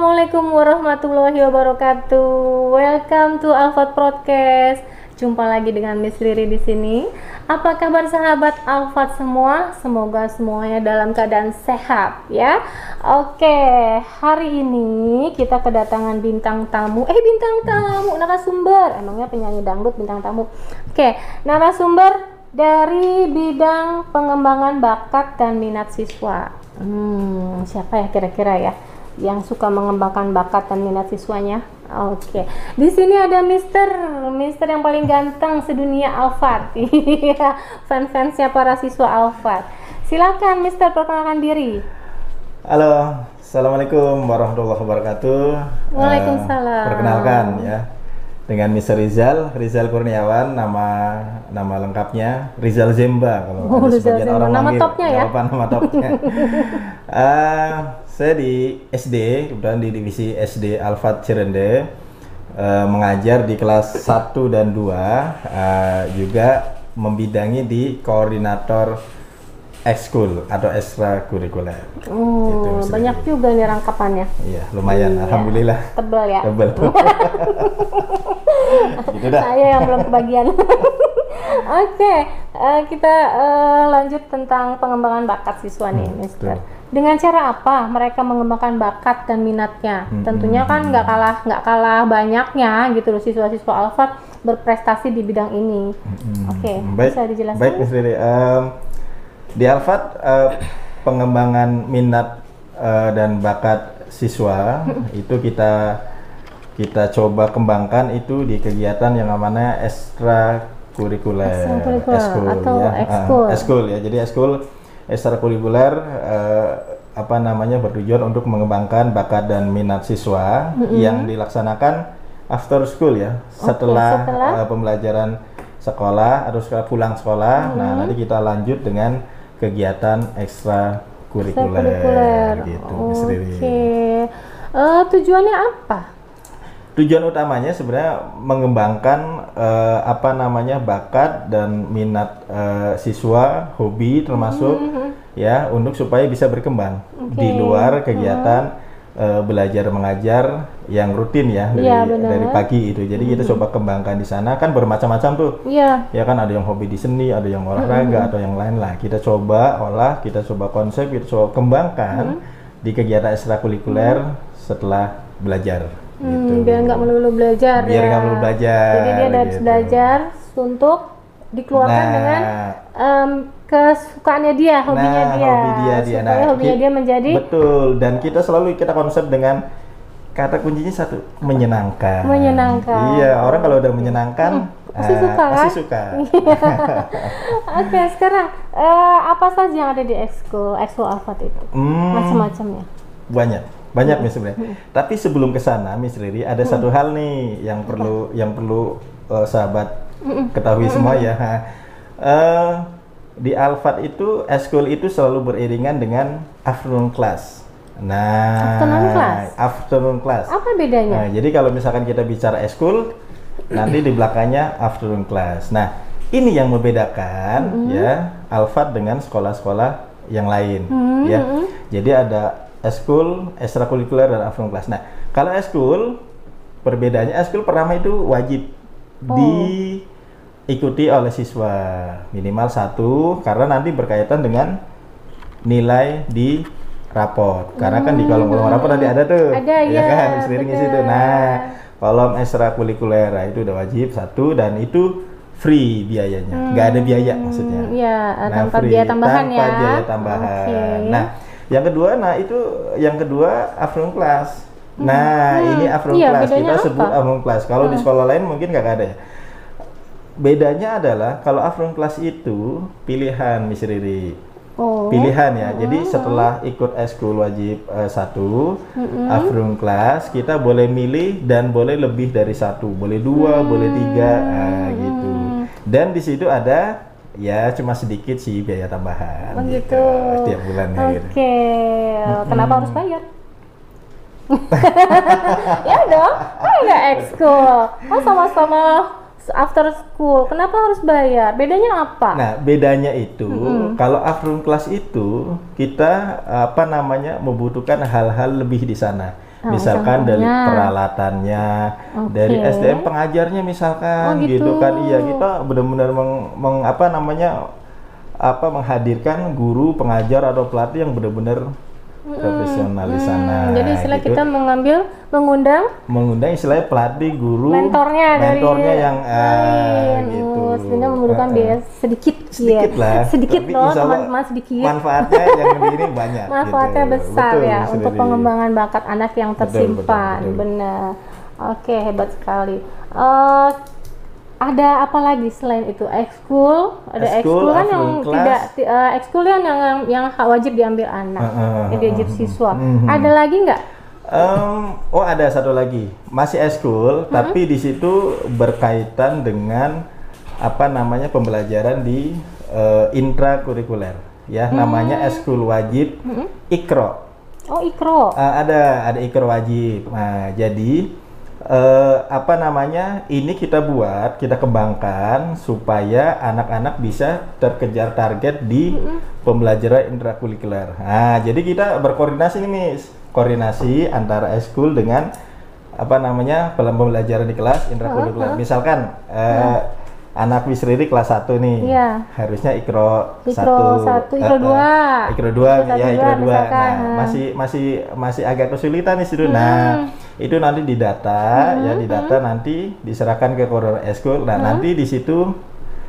Assalamualaikum warahmatullahi wabarakatuh. Welcome to Alfat Podcast. Jumpa lagi dengan Miss Riri di sini. Apa kabar sahabat Alfat semua? Semoga semuanya dalam keadaan sehat ya. Oke, hari ini kita kedatangan bintang tamu. Eh, bintang tamu, narasumber. Emangnya penyanyi dangdut bintang tamu. Oke, narasumber dari bidang pengembangan bakat dan minat siswa. Hmm, siapa ya kira-kira ya? Yang suka mengembangkan bakat dan minat siswanya. Oke, di sini ada Mister, Mister yang paling ganteng sedunia Alfat. Iya, fans-fansnya para siswa Alfat. Silakan Mister perkenalkan diri. Halo, assalamualaikum warahmatullahi wabarakatuh. Waalaikumsalam. Uh, perkenalkan ya, dengan Mister Rizal, Rizal Kurniawan, nama nama lengkapnya Rizal Zemba kalau Oh, ada Rizal sebagian Zemba. orang Nama manggil. topnya ya? Apa nama topnya. Uh, saya di SD, kebetulan di divisi SD Alfat Cirende, uh, mengajar di kelas 1 dan 2, uh, juga membidangi di koordinator ekskul atau ekstrakurikuler. Oh, Itu, Mister banyak juga nih rangkapannya. Iya, lumayan, Iya. alhamdulillah. Tebal ya. Tebel. gitu dah. Saya yang belum kebagian. Oke, eh, kita eh, lanjut tentang pengembangan bakat siswa nih, Hmm, Mister. betul. Dengan cara apa mereka mengembangkan bakat dan minatnya? Hmm, Tentunya kan nggak kalah nggak kalah banyaknya gitu loh siswa-siswa Alfat berprestasi di bidang ini. Hmm, Oke, baik, bisa dijelaskan? Baik, Miss Riri. Em, di Alfat eh, pengembangan minat eh, dan bakat siswa itu kita kita coba kembangkan itu di kegiatan yang namanya ekstrakurikuler. Ekstrakurikuler Eskul, atau ya. ekskul. Ekskul ya. Jadi ekskul ekstrakurikuler eh, apa namanya bertujuan untuk mengembangkan bakat dan minat siswa yang dilaksanakan after school ya. Setelah, setelah? eh, pembelajaran sekolah atau setelah pulang sekolah. Nah, nanti kita lanjut dengan kegiatan ekstrakurikuler Ekstrakurikuler. gitu, Oke. Miss Riri. Eh, tujuannya apa? Tujuan utamanya sebenarnya mengembangkan eh, apa namanya bakat dan minat eh, siswa, hobi termasuk ya untuk supaya bisa berkembang di Oke. luar kegiatan eh, belajar mengajar yang rutin ya dari, benar. dari pagi itu. Jadi kita coba kembangkan di sana kan bermacam-macam tuh. Iya. Ya kan ada yang hobi di seni, ada yang olahraga atau yang lain lah. Kita coba olah, kita coba konsep, kita coba kembangkan di kegiatan ekstrakurikuler setelah belajar. Hmm, gitu. biar nggak melulu belajar Biar ya. nggak melulu belajar, Jadi dia harus gitu. belajar untuk dikeluarkan Nah. dengan em, kesukaannya dia, hobinya nah, dia. hobi dia dia. Supaya Nah, hobinya dia menjadi betul. Dan kita selalu kita konsep dengan kata kuncinya satu menyenangkan. Menyenangkan. Iya, orang kalau udah menyenangkan pasti eh, suka, pasti kan? suka. Oke, sekarang eh, apa saja yang ada di ekskul ekskul Alfat itu? Hmm, Macam-macamnya. banyak banyak Hmm. nih sebenarnya tapi sebelum ke sana Miss Riri ada satu hal nih yang perlu yang perlu eh, sahabat ketahui semua ya Eh, di Alfat itu eskul itu selalu beriringan dengan afternoon class nah Afternoon class? afternoon class Apa bedanya? Nah, jadi kalau misalkan kita bicara eskul, nanti di belakangnya afternoon class. Nah, ini yang membedakan ya Alfat dengan sekolah-sekolah yang lain ya. Jadi ada eskul, ekstrakurikuler dan afternoon class. Nah, kalau eskul perbedaannya eskul pertama itu wajib diikuti oleh siswa minimal satu karena nanti berkaitan dengan nilai di raport karena kan di kolom-kolom raport nanti ada tuh Ada, ya ya, kan sering ngisi tuh nah kolom ekstrakurikuler nah, itu udah wajib satu dan itu free biayanya nggak ada biaya maksudnya Iya, Nah, tanpa free, biaya tambahan tanpa ya. biaya tambahan. Oke. Nah, yang kedua, nah itu yang kedua afternoon class. Nah, Hmm. ini afternoon Iya, class kita sebut apa? Hmm. afternoon class. Kalau di sekolah lain mungkin nggak ada ya. Bedanya adalah kalau afternoon class itu pilihan Miss Riri. Oh. Pilihan ya. Jadi setelah ikut eskul wajib eh, satu, afternoon class kita boleh milih dan boleh lebih dari satu, boleh dua, boleh tiga, nah, gitu. Dan di situ ada ya cuma sedikit sih biaya tambahan. Oh, gitu, gitu. Setiap bulannya Oke, gitu. kenapa harus bayar? ya dong, kan nggak ekskul, kan sama-sama after school. Kenapa harus bayar? Bedanya apa? Nah, bedanya itu kalau afternoon class itu kita apa namanya membutuhkan hal-hal lebih di sana. Oh, misalkan dari peralatannya, dari Oke. SDM pengajarnya misalkan Oh, gitu. gitu kan. Iya, kita benar-benar meng, meng- apa namanya apa menghadirkan guru, pengajar atau pelatih yang benar-benar profesional di sana. Hmm, jadi istilah gitu. kita mengambil mengundang mengundang istilahnya pelatih, guru, mentornya dari mentornya yang ah, lain. gitu. Oh, sebenarnya memerlukan ah. biaya sedikit, sedikit ya. lah. sedikit Tapi loh teman-teman sedikit. Manfaatnya yang ini banyak. Manfaatnya gitu. besar Betul, ya untuk pengembangan bakat anak yang Betul, betul, tersimpan. betul. Benar. Oke, hebat sekali. Eh, ada apa lagi selain itu? Ekskul, ada Ekskul, ekskul kan yang class. tidak ti- ekskul yang yang yang wajib diambil anak, Ah, ah, yang diajib ah, siswa. mhm. Ada lagi nggak? Em, oh ada satu lagi masih eskul Hmm? tapi di situ berkaitan dengan apa namanya pembelajaran di eh, intrakurikuler ya Hmm. namanya eskul wajib ikro Oh, ikro. Eh, ada ada ikro wajib nah jadi eh, apa namanya ini kita buat kita kembangkan supaya anak-anak bisa terkejar target di pembelajaran intrakurikuler. Nah jadi kita berkoordinasi nih Miss. Koordinasi antara eskul dengan apa namanya pembelajaran di kelas intrakurikuler. Misalkan eh, anak Wisriri kelas 1 nih Iya. harusnya ikro Ikro satu, ikro Eh, eh, dua. ikro dua Ikro satu, ya ikro dua nah Hmm. masih masih masih agak kesulitan di situ nah itu nanti didata ya Hmm, didata nanti diserahkan ke koordinator eskul nah nanti di situ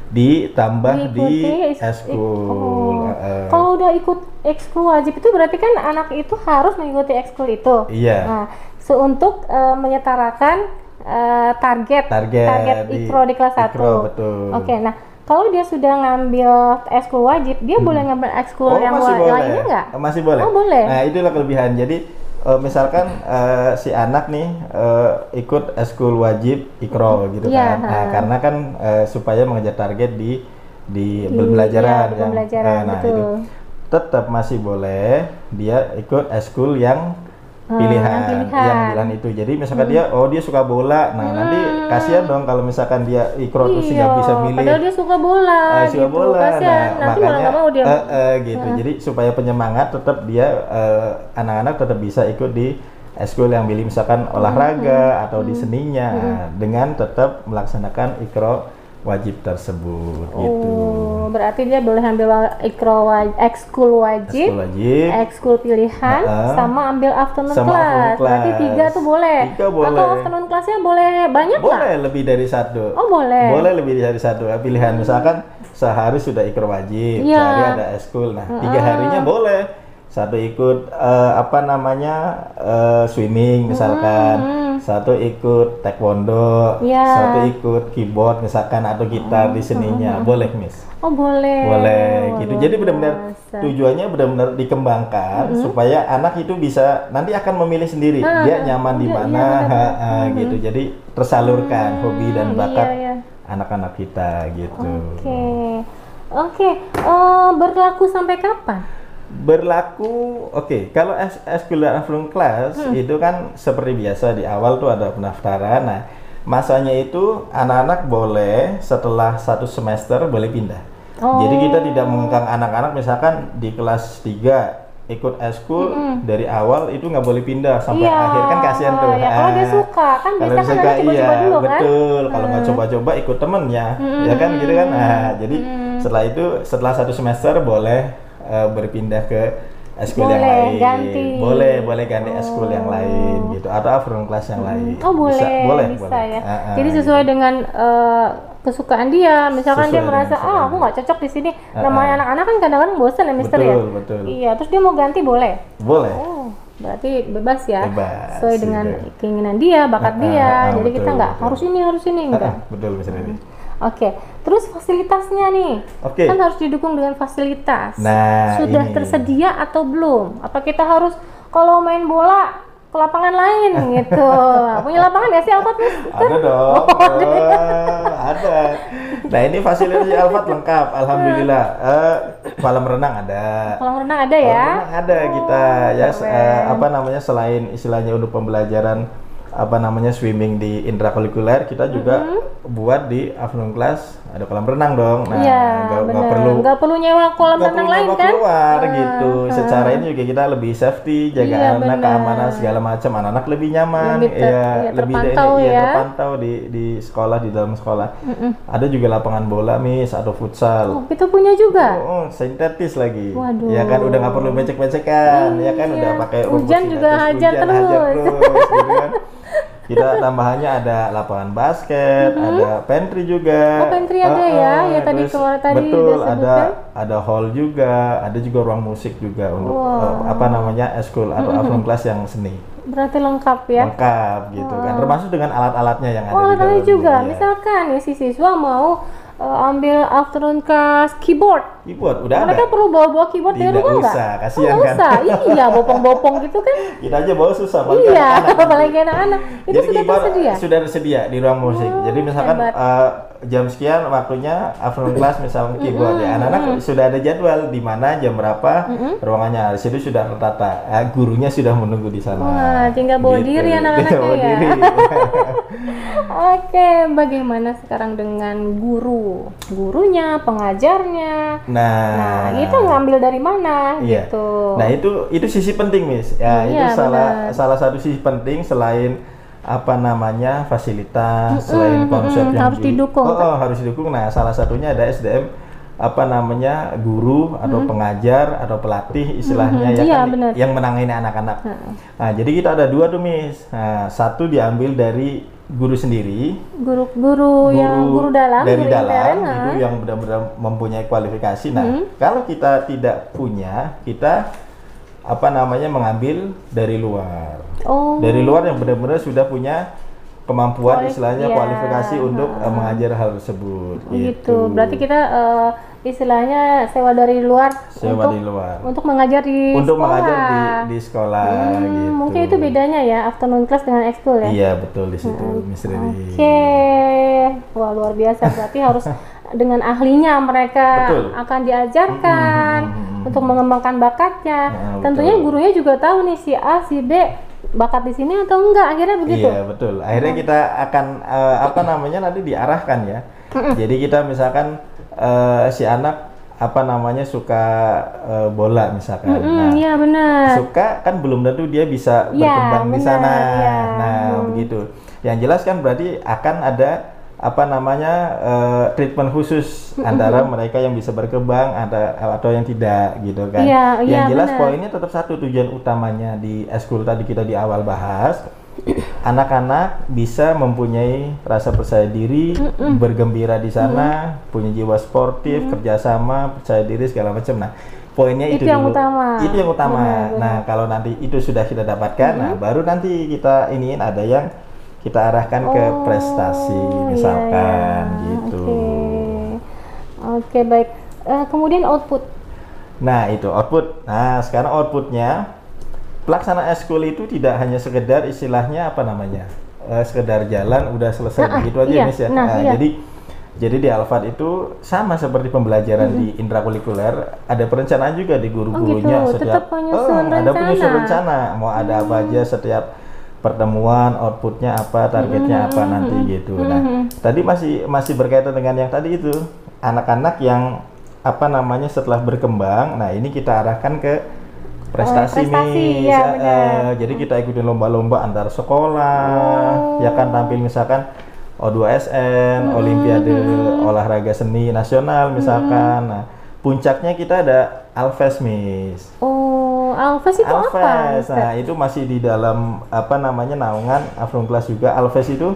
ditambah di Diikuti is- eskul Oh. Eh, Kalau udah ikut ekskul wajib itu berarti kan anak itu harus mengikuti ekskul itu. iya Nah, so untuk eh, menyetarakan eh, target target di ikro di kelas 1. ikro, betul Oke, nah kalau dia sudah ngambil ekskul wajib, dia boleh ngambil ekskul Oh yang lainnya nggak? Masih boleh. Oh, boleh. Nah itulah kelebihan. Jadi eh, misalkan eh, si anak nih eh, ikut eskul wajib ikro gitu Iya, kan. Nah karena kan eh, supaya mengejar target di di, Di- pembelajaran iya, pembelajaran, eh, nah betul. itu tetap masih boleh dia ikut eskul yang pilihan, yang pilihan. Hmm. yang pilihan itu. Jadi misalkan dia oh dia suka bola. Nah nanti kasihan dong kalau misalkan dia ikro terus nggak bisa milih Iya, Padahal dia suka bola Eh, suka gitu. bola. Kasihan. Nah, Nanti makanya mau dia. eh, eh, gitu. Jadi supaya penyemangat tetap dia eh, anak-anak tetap bisa ikut di eskul yang pilih misalkan Hmm, olahraga atau di seninya Nah, dengan tetap melaksanakan ikro wajib tersebut gitu. Oh, berarti dia boleh ambil ikro wajib, ekskul wajib, ekskul pilihan, Ha-ha. sama ambil afternoon Sama class. afternoon Berarti class. tiga tuh boleh. Tiga boleh. Atau afternoon classnya boleh banyak nggak? Boleh lebih dari satu. Oh boleh. Boleh lebih dari satu ya, pilihan misalkan sehari sudah ikut wajib, Iya. sehari ada eskul. Nah, tiga harinya boleh. Satu ikut eh, apa namanya eh, swimming misalkan, satu ikut taekwondo, Iya. satu ikut keyboard misalkan atau gitar di seninya, boleh miss. Oh boleh. Boleh gitu. Jadi benar-benar tujuannya benar-benar dikembangkan supaya anak itu bisa nanti akan memilih sendiri Ah, dia nyaman di mana benar-benar. ha, ha, gitu. Jadi tersalurkan hobi dan Hmm, bakat iya, iya. anak-anak kita gitu. Oke, oke. Eh, berlaku sampai kapan? Berlaku, oke. Kalau es eskuler afternoon class Hmm. itu kan seperti biasa di awal tuh ada pendaftaran. Nah, masanya itu anak-anak boleh setelah satu semester boleh pindah. Oh. Jadi kita tidak mengekang anak-anak misalkan di kelas 3 ikut eskul dari awal itu nggak boleh pindah sampai Iya, akhir kan kasihan tuh. ya, kalau dia Ah, suka, kan kalau kan suka, coba-coba iya, dulu, kan? betul. Kalau nggak coba-coba ikut temennya, ya kan gitu kan. Nah, jadi setelah itu setelah satu semester boleh eh, berpindah ke eskul yang lain. ganti. Boleh, boleh ganti eskul yang lain gitu atau afternoon class yang lain. Oh boleh, bisa, boleh, bisa boleh. ya. Ah, ah, Jadi gitu. sesuai dengan eh, kesukaan dia. Misalkan dia Sesuai merasa, dengan ah aku kesukaan. nggak cocok di sini. Ah, Namanya anak-anak kan kadang-kadang bosan ya, Mister ya. Betul, betul. Iya, terus dia mau ganti boleh. Boleh. Oh, berarti bebas ya. Bebas, Sesuai dengan gitu. keinginan dia, bakat ah, dia. Jadi kita betul, nggak betul. harus ini harus ini enggak. betul Mas Riri. Oke, terus fasilitasnya nih, Oke. kan harus didukung dengan fasilitas. Nah, Sudah ini. tersedia atau belum? Apa kita harus kalau main bola ke lapangan lain gitu? Punya lapangan ya sih Alfat? Ada dong. Wah, ada. Nah, ini fasilitas di Alfat lengkap, alhamdulillah. Eh, kolam renang ada. Kolam renang ada ya? Kolam renang ada kita ya eh, apa namanya selain istilahnya untuk pembelajaran apa namanya swimming di intrakurikuler kita juga Mm-hmm. buat di afternoon class ada kolam renang dong. Nah, Iya, nggak- nggak bener. perlu Nggak perlu nyewa kolam nggak renang perlu lain kan? keluar Ah, gitu. ah. Secara ini juga kita lebih safety, jaga Iya, anak, bener. keamanan segala macam. Anak-anak lebih nyaman, Lebih ter- ya, iya, lebih terpantau iya, ya. terpantau di di sekolah di dalam sekolah. Ada juga lapangan bola, Miss, atau futsal. Oh, kita punya juga. Oh, sintetis lagi. Waduh. Ya kan udah nggak perlu becek-becekan, ya kan Iya. udah pakai rumput Hujan juga sintetis, hajar hujan terus. gitu kan. Kita tambahannya ada lapangan basket, ada pantry juga. Oh, pantry ada ya? Ya, tadi kemarin tadi betul ada ada hall juga, ada juga ruang musik juga untuk Wow. eh, apa namanya school atau afternoon class yang seni. Berarti lengkap ya. Lengkap gitu kan. Termasuk dengan alat-alatnya yang ada Oh, di ada dalam. juga. Iya. Misalkan ya si siswa mau eh, ambil afternoon class keyboard. Keyboard udah Mereka ada. perlu bawa-bawa keyboard dari rumah nggak? usah, Oh, kasihan nggak kan. usah. Iya, bopong-bopong gitu kan. Kita aja bawa susah iya, apalagi anak-anak. Itu Jadi sudah tersedia. sudah tersedia di ruang musik. Jadi misalkan hebat. eh, jam sekian waktunya afternoon class misalnya keyboard ya anak-anak sudah ada jadwal di mana jam berapa ruangannya di situ sudah tertata. Eh, gurunya sudah menunggu di sana. Wah, tinggal bawa diri anak-anaknya ya. Oke, bagaimana sekarang dengan guru? Gurunya, pengajarnya. Nah, Nah, itu ngambil dari mana Iya. gitu. Nah itu itu sisi penting, Miss. Ya itu Iya, salah benar. salah satu sisi penting selain apa namanya fasilitas, selain konsep mm, yang harus didukung, Oh, oh, harus didukung. Nah salah satunya ada SDM apa namanya guru atau pengajar atau pelatih istilahnya ya Iya, kan yang menangani anak-anak. Nah jadi kita ada dua tuh, Miss. Nah, satu diambil dari guru sendiri, Guru-guru yang guru dalam, dari guru dalam itu ha? yang benar-benar mempunyai kualifikasi. Nah, Hmm. kalau kita tidak punya, kita apa namanya mengambil dari luar. Oh, Dari luar yang benar-benar sudah punya kemampuan Kuali- istilahnya iya, kualifikasi untuk eh, mengajar hal tersebut. gitu. Berarti kita eh, istilahnya sewa dari luar sewa untuk di luar. untuk mengajar di Untuk sekolah. mengajar di di sekolah Hmm, gitu. Mungkin itu bedanya ya afternoon class dengan ekskul ya. Iya, betul di situ, Miss Riri. Oke, wah luar biasa. Berarti harus dengan ahlinya mereka Betul. akan diajarkan untuk mengembangkan bakatnya. Nah, Tentunya betul. gurunya juga tahu nih si A, si B bakat di sini atau enggak. Akhirnya begitu. Iya betul. Akhirnya kita akan eh, apa namanya nanti diarahkan ya. Jadi kita misalkan eh, si anak apa namanya suka eh, bola misalkan. Hmm, Nah, iya benar. suka kan belum tentu dia bisa Iya, berkembang di benar, sana. iya. Nah begitu. Yang jelas kan berarti akan ada apa namanya eh, treatment khusus antara mereka yang bisa berkembang ada atau yang tidak gitu kan. Iya, yang iya, jelas benar. poinnya tetap satu tujuan utamanya di eskul tadi kita di awal bahas anak-anak bisa mempunyai rasa percaya diri, bergembira di sana, punya jiwa sportif, kerjasama, percaya diri segala macam. Nah, poinnya itu, Itu yang dulu. utama. Itu yang utama. Benar, benar. Nah, kalau nanti itu sudah kita dapatkan, nah baru nanti kita iniin ada yang kita arahkan ke Oh, prestasi, iya, misalkan iya. gitu. Oke, Oke, baik. Eh, kemudian output. Nah, itu output. Nah, sekarang outputnya pelaksanaan eskul itu tidak hanya sekedar istilahnya apa namanya? eh, sekedar jalan udah selesai Nah, begitu aja iya, Miss ya. nah, Nah, iya. jadi jadi di Alfat itu sama seperti pembelajaran di intrakurikuler, ada perencanaan juga di guru-gurunya Oh, gitu. setiap Tetap penyusun ada penyusun rencana. mau ada apa aja setiap pertemuan, outputnya apa, targetnya apa nanti gitu. Nah, tadi masih masih berkaitan dengan yang tadi itu anak-anak yang apa namanya setelah berkembang. Nah, ini kita arahkan ke prestasi, prestasi, nih. ya, Sa- benar. eh, jadi kita ikutin lomba-lomba antar sekolah, Oh. ya kan tampil misalkan O2SN, Olimpiade olahraga seni nasional misalkan. Nah, puncaknya kita ada Alves Miss. Oh, Alves itu apa? Alves, nah itu masih di dalam apa namanya naungan Afron Class juga. Alves itu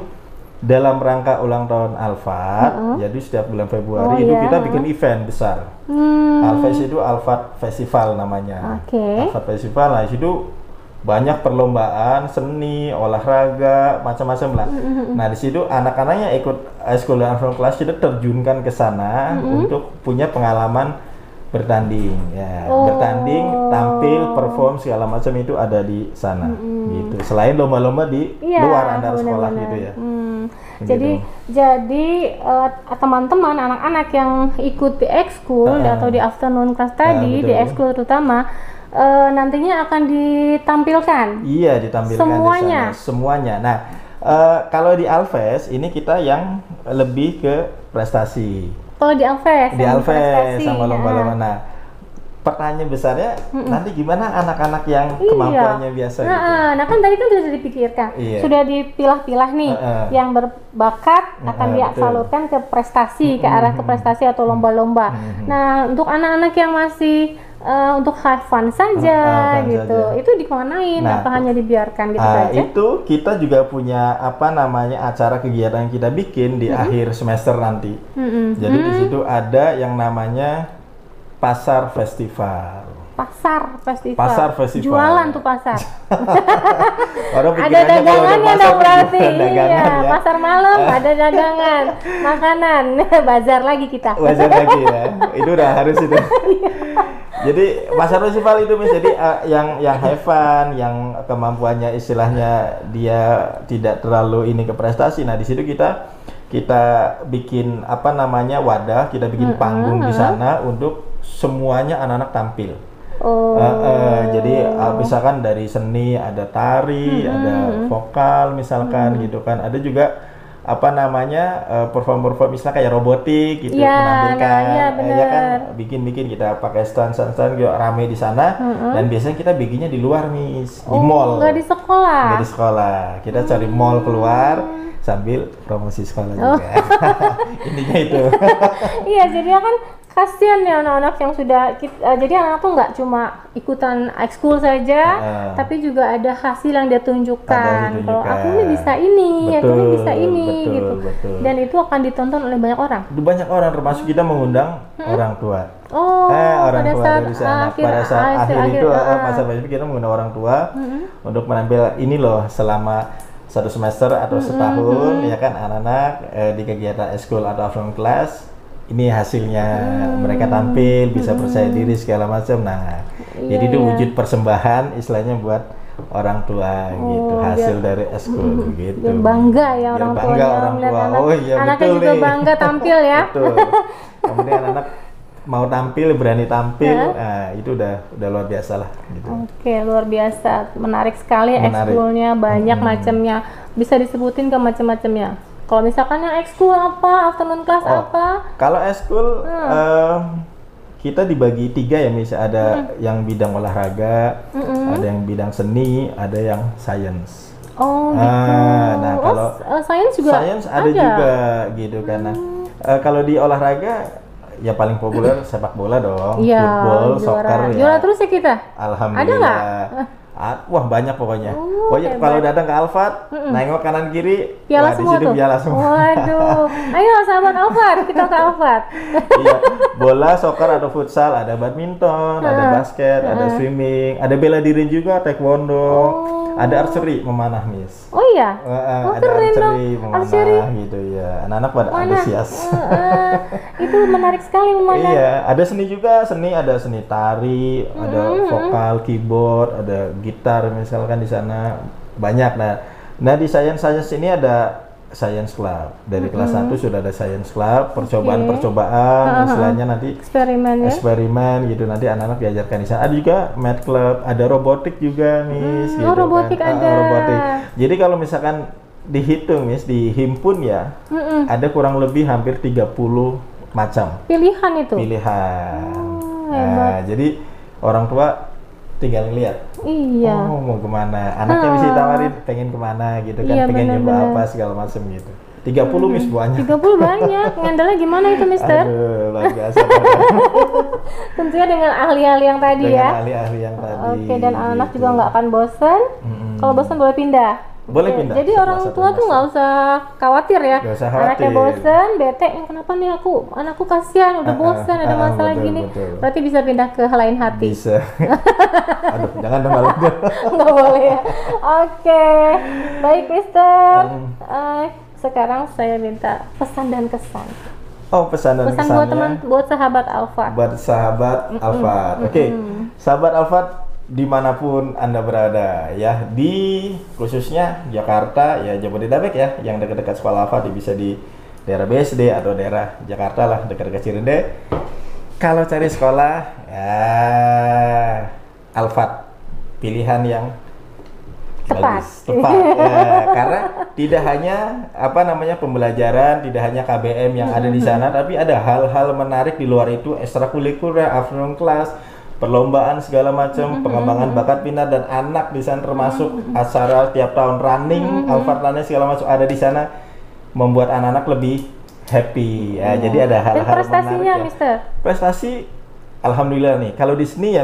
dalam rangka ulang tahun Alfat, jadi setiap bulan Februari Oh, itu iya, kita bikin event besar. Hmm, Alves itu Alfat Festival namanya. Oke. Alfat Festival, nah di situ banyak perlombaan seni, olahraga, macam-macam lah. Nah di situ anak-anaknya ikut School dan Afron Class itu terjunkan ke sana untuk punya pengalaman bertanding, ya Oh. bertanding, tampil, perform segala macam itu ada di sana, gitu. Selain lomba-lomba di Iya, luar antar sekolah gitu ya. Hmm, Begitu. Jadi jadi eh, teman-teman anak-anak yang ikut di ekskul Ah. atau di afternoon class tadi betul. di ekskul terutama eh, nantinya akan ditampilkan. Iya ditampilkan Semuanya? di sana. Semuanya. Nah, Eh, kalau di Alves ini kita yang lebih ke prestasi. Kalau di Alves, Di Alves sama lomba-lomba. ah. Nah, pertanyaan besarnya nanti gimana anak-anak yang Iya. kemampuannya biasa Nah, gitu? ah, nah kan tadi kan sudah dipikirkan, Iya. sudah dipilah-pilah nih, Heeh. yang berbakat akan Heeh, dia betul. salurkan ke prestasi, ke arah ke prestasi atau lomba-lomba. Nah, untuk anak-anak yang masih eh, untuk have fun saja Heeh, fun gitu, saja. itu dikemanain? Nah, Apa hanya dibiarkan gitu Ah, saja? itu kita juga punya apa namanya acara kegiatan yang kita bikin di akhir semester nanti. Mm-mm. Jadi di situ ada yang namanya pasar festival. Pasar festival. Pasar festival. Jualan tuh pasar. Orang ada dagangannya dong berarti. dagangan Iya, ya. pasar malam ada dagangan, makanan, bazar lagi kita. Wajar lagi ya. Itu udah harus itu. Jadi pasar festival itu Miss, jadi uh, yang yang have fun, yang kemampuannya istilahnya dia tidak terlalu ini ke prestasi. Nah, di situ kita kita bikin apa namanya wadah, kita bikin panggung di sana untuk semuanya anak-anak tampil. Oh. Eh, eh, jadi uh, misalkan dari seni ada tari, ada vokal misalkan gitu kan. Ada juga apa namanya eh, perform-perform misalnya kayak robotik gitu Iya, menampilkan nah, iya, eh, ya kan bener. bikin-bikin kita pakai stand-stand gitu rame di sana dan biasanya kita bikinnya di luar Miss, di Oh, mall. nggak di sekolah. Nggak di sekolah. Kita cari mall keluar sambil promosi sekolah Oh. juga. Intinya itu. iya, jadi kan kasihan ya anak-anak yang sudah kit- eh, jadi anak tuh nggak cuma ikutan ekskul saja, Heeh. tapi juga ada hasil yang dia tunjukkan. Kalau aku ini bisa ini, aku ini bisa Betul, ini betul, gitu. betul. Dan itu akan ditonton oleh banyak orang. Banyak orang termasuk kita mengundang orang tua. Oh, eh orang pada tua saat dari akhir, pada saat akhir, akhir, itu ah, uh, masa kita mengundang orang tua untuk menampil ini loh selama satu semester atau setahun ya kan anak-anak eh, di kegiatan eskul atau afternoon class ini hasilnya mereka tampil bisa percaya diri segala macam nah Iya, jadi itu iya. wujud persembahan istilahnya buat orang tua gitu Oh, hasil dari eskul gitu biar bangga ya Biar orang bangga tuanya orang tua. anak, Oh iya, anaknya betul juga nih. bangga tampil ya. Betul. Kemudian anak mau tampil, berani tampil, nah, itu udah udah luar biasa lah gitu. Oke, luar biasa, menarik sekali Menarik. ekskulnya, banyak macamnya. Bisa disebutin ke macam-macamnya. Kalau misalkan yang ekskul apa, afternoon class Oh. apa? Kalau eskul Hmm. eh, kita dibagi tiga ya, misalnya ada yang bidang olahraga, ada yang bidang seni, ada yang science. Oh, gitu. Ah, nah, oh, kalau s- eh, sains juga Science ada, juga gitu karena eh, kalau di olahraga ya paling populer sepak bola dong, Iya, football, juara. soccer ya. Juara terus ya kita. Alhamdulillah. nggak? Ah, wah banyak pokoknya. Oh, pokoknya hebat. kalau datang ke Alfat, nengok kanan kiri, Piala wah, di semua situ tuh. piala semua. Waduh. Ayo sahabat Alfat, kita ke Alfat. iya, bola, soccer, ada futsal, ada badminton, ada basket, ada swimming, ada bela diri juga, taekwondo, ada archery memanah, Miss. Oh iya. Oh, ada keren dong. archery memanah Archery. gitu ya. Anak-anak pada antusias. Eh, eh, itu menarik sekali memanah. Iya, ada seni juga, seni ada seni tari, ada vokal, keyboard, ada gitar misalkan di sana banyak. Nah, nah di science science ini ada science club. Dari kelas 1 sudah ada science club, percobaan-percobaan istilahnya nanti Eksperimen ya. eksperimen gitu nanti anak-anak diajarkan di sana. Ada juga math club, ada robotik juga, Miss. Hmm, gitu oh, robotik kan. Ah, ada. robotik. Jadi kalau misalkan dihitung, Miss, dihimpun ya, Mm-mm. ada kurang lebih hampir 30 macam Pilihan itu. pilihan. Oh, nah, jadi orang tua tinggal lihat. Iya. Oh, mau ke mana? Anaknya bisa ditawarin pengen ke mana gitu kan, Iya, pengen nyoba benar-benar. apa segala macam gitu. 30 Miss banyak. 30 banyak. Ngandelnya gimana itu, Mister? Aduh, luar biasa. Tentunya dengan ahli-ahli yang tadi Dengan ya. ahli-ahli yang tadi. Oke, dan anak gitu. juga nggak akan bosan. Mm-mm. Kalau bosan boleh pindah. Boleh Oke, pindah, Jadi orang tua tuh nggak usah khawatir ya. Usah Anaknya khawatir. bosan, bete, "Eh, kenapa nih aku, anakku kasihan, udah Ah, ah, bosan, ada ah, masalah betul, gini. betul. Berarti bisa pindah ke lain hati. Bisa. Aduh, jangan dong kalau nggak boleh ya. Oke, baik Mister. Hmm. Eh, sekarang saya minta pesan dan kesan. Oh, pesan dan Pesan buat teman, buat sahabat Alfa. buat sahabat Alfat. Oke, sahabat Alfat di mana pun anda berada ya di khususnya Jakarta ya Jabodetabek ya yang dekat-dekat sekolah Alfat bisa di daerah BSD atau daerah Jakarta lah dekat-dekat Cirende. Kalau cari sekolah ya Alfat pilihan yang Tepat. Bagus, tepat. ya, karena tidak hanya apa namanya pembelajaran, tidak hanya KBM yang ada di sana, tapi ada hal-hal menarik di luar itu, ekstrakurikuler, afternoon class, perlombaan segala macam, pengembangan bakat minat dan anak di sana termasuk acara tiap tahun running, Alphard Running segala macam ada di sana, membuat anak-anak lebih happy. Ya, jadi ada Dan hal-hal prestasinya, menarik ya. Mister? Prestasi, alhamdulillah nih. Kalau di sini ya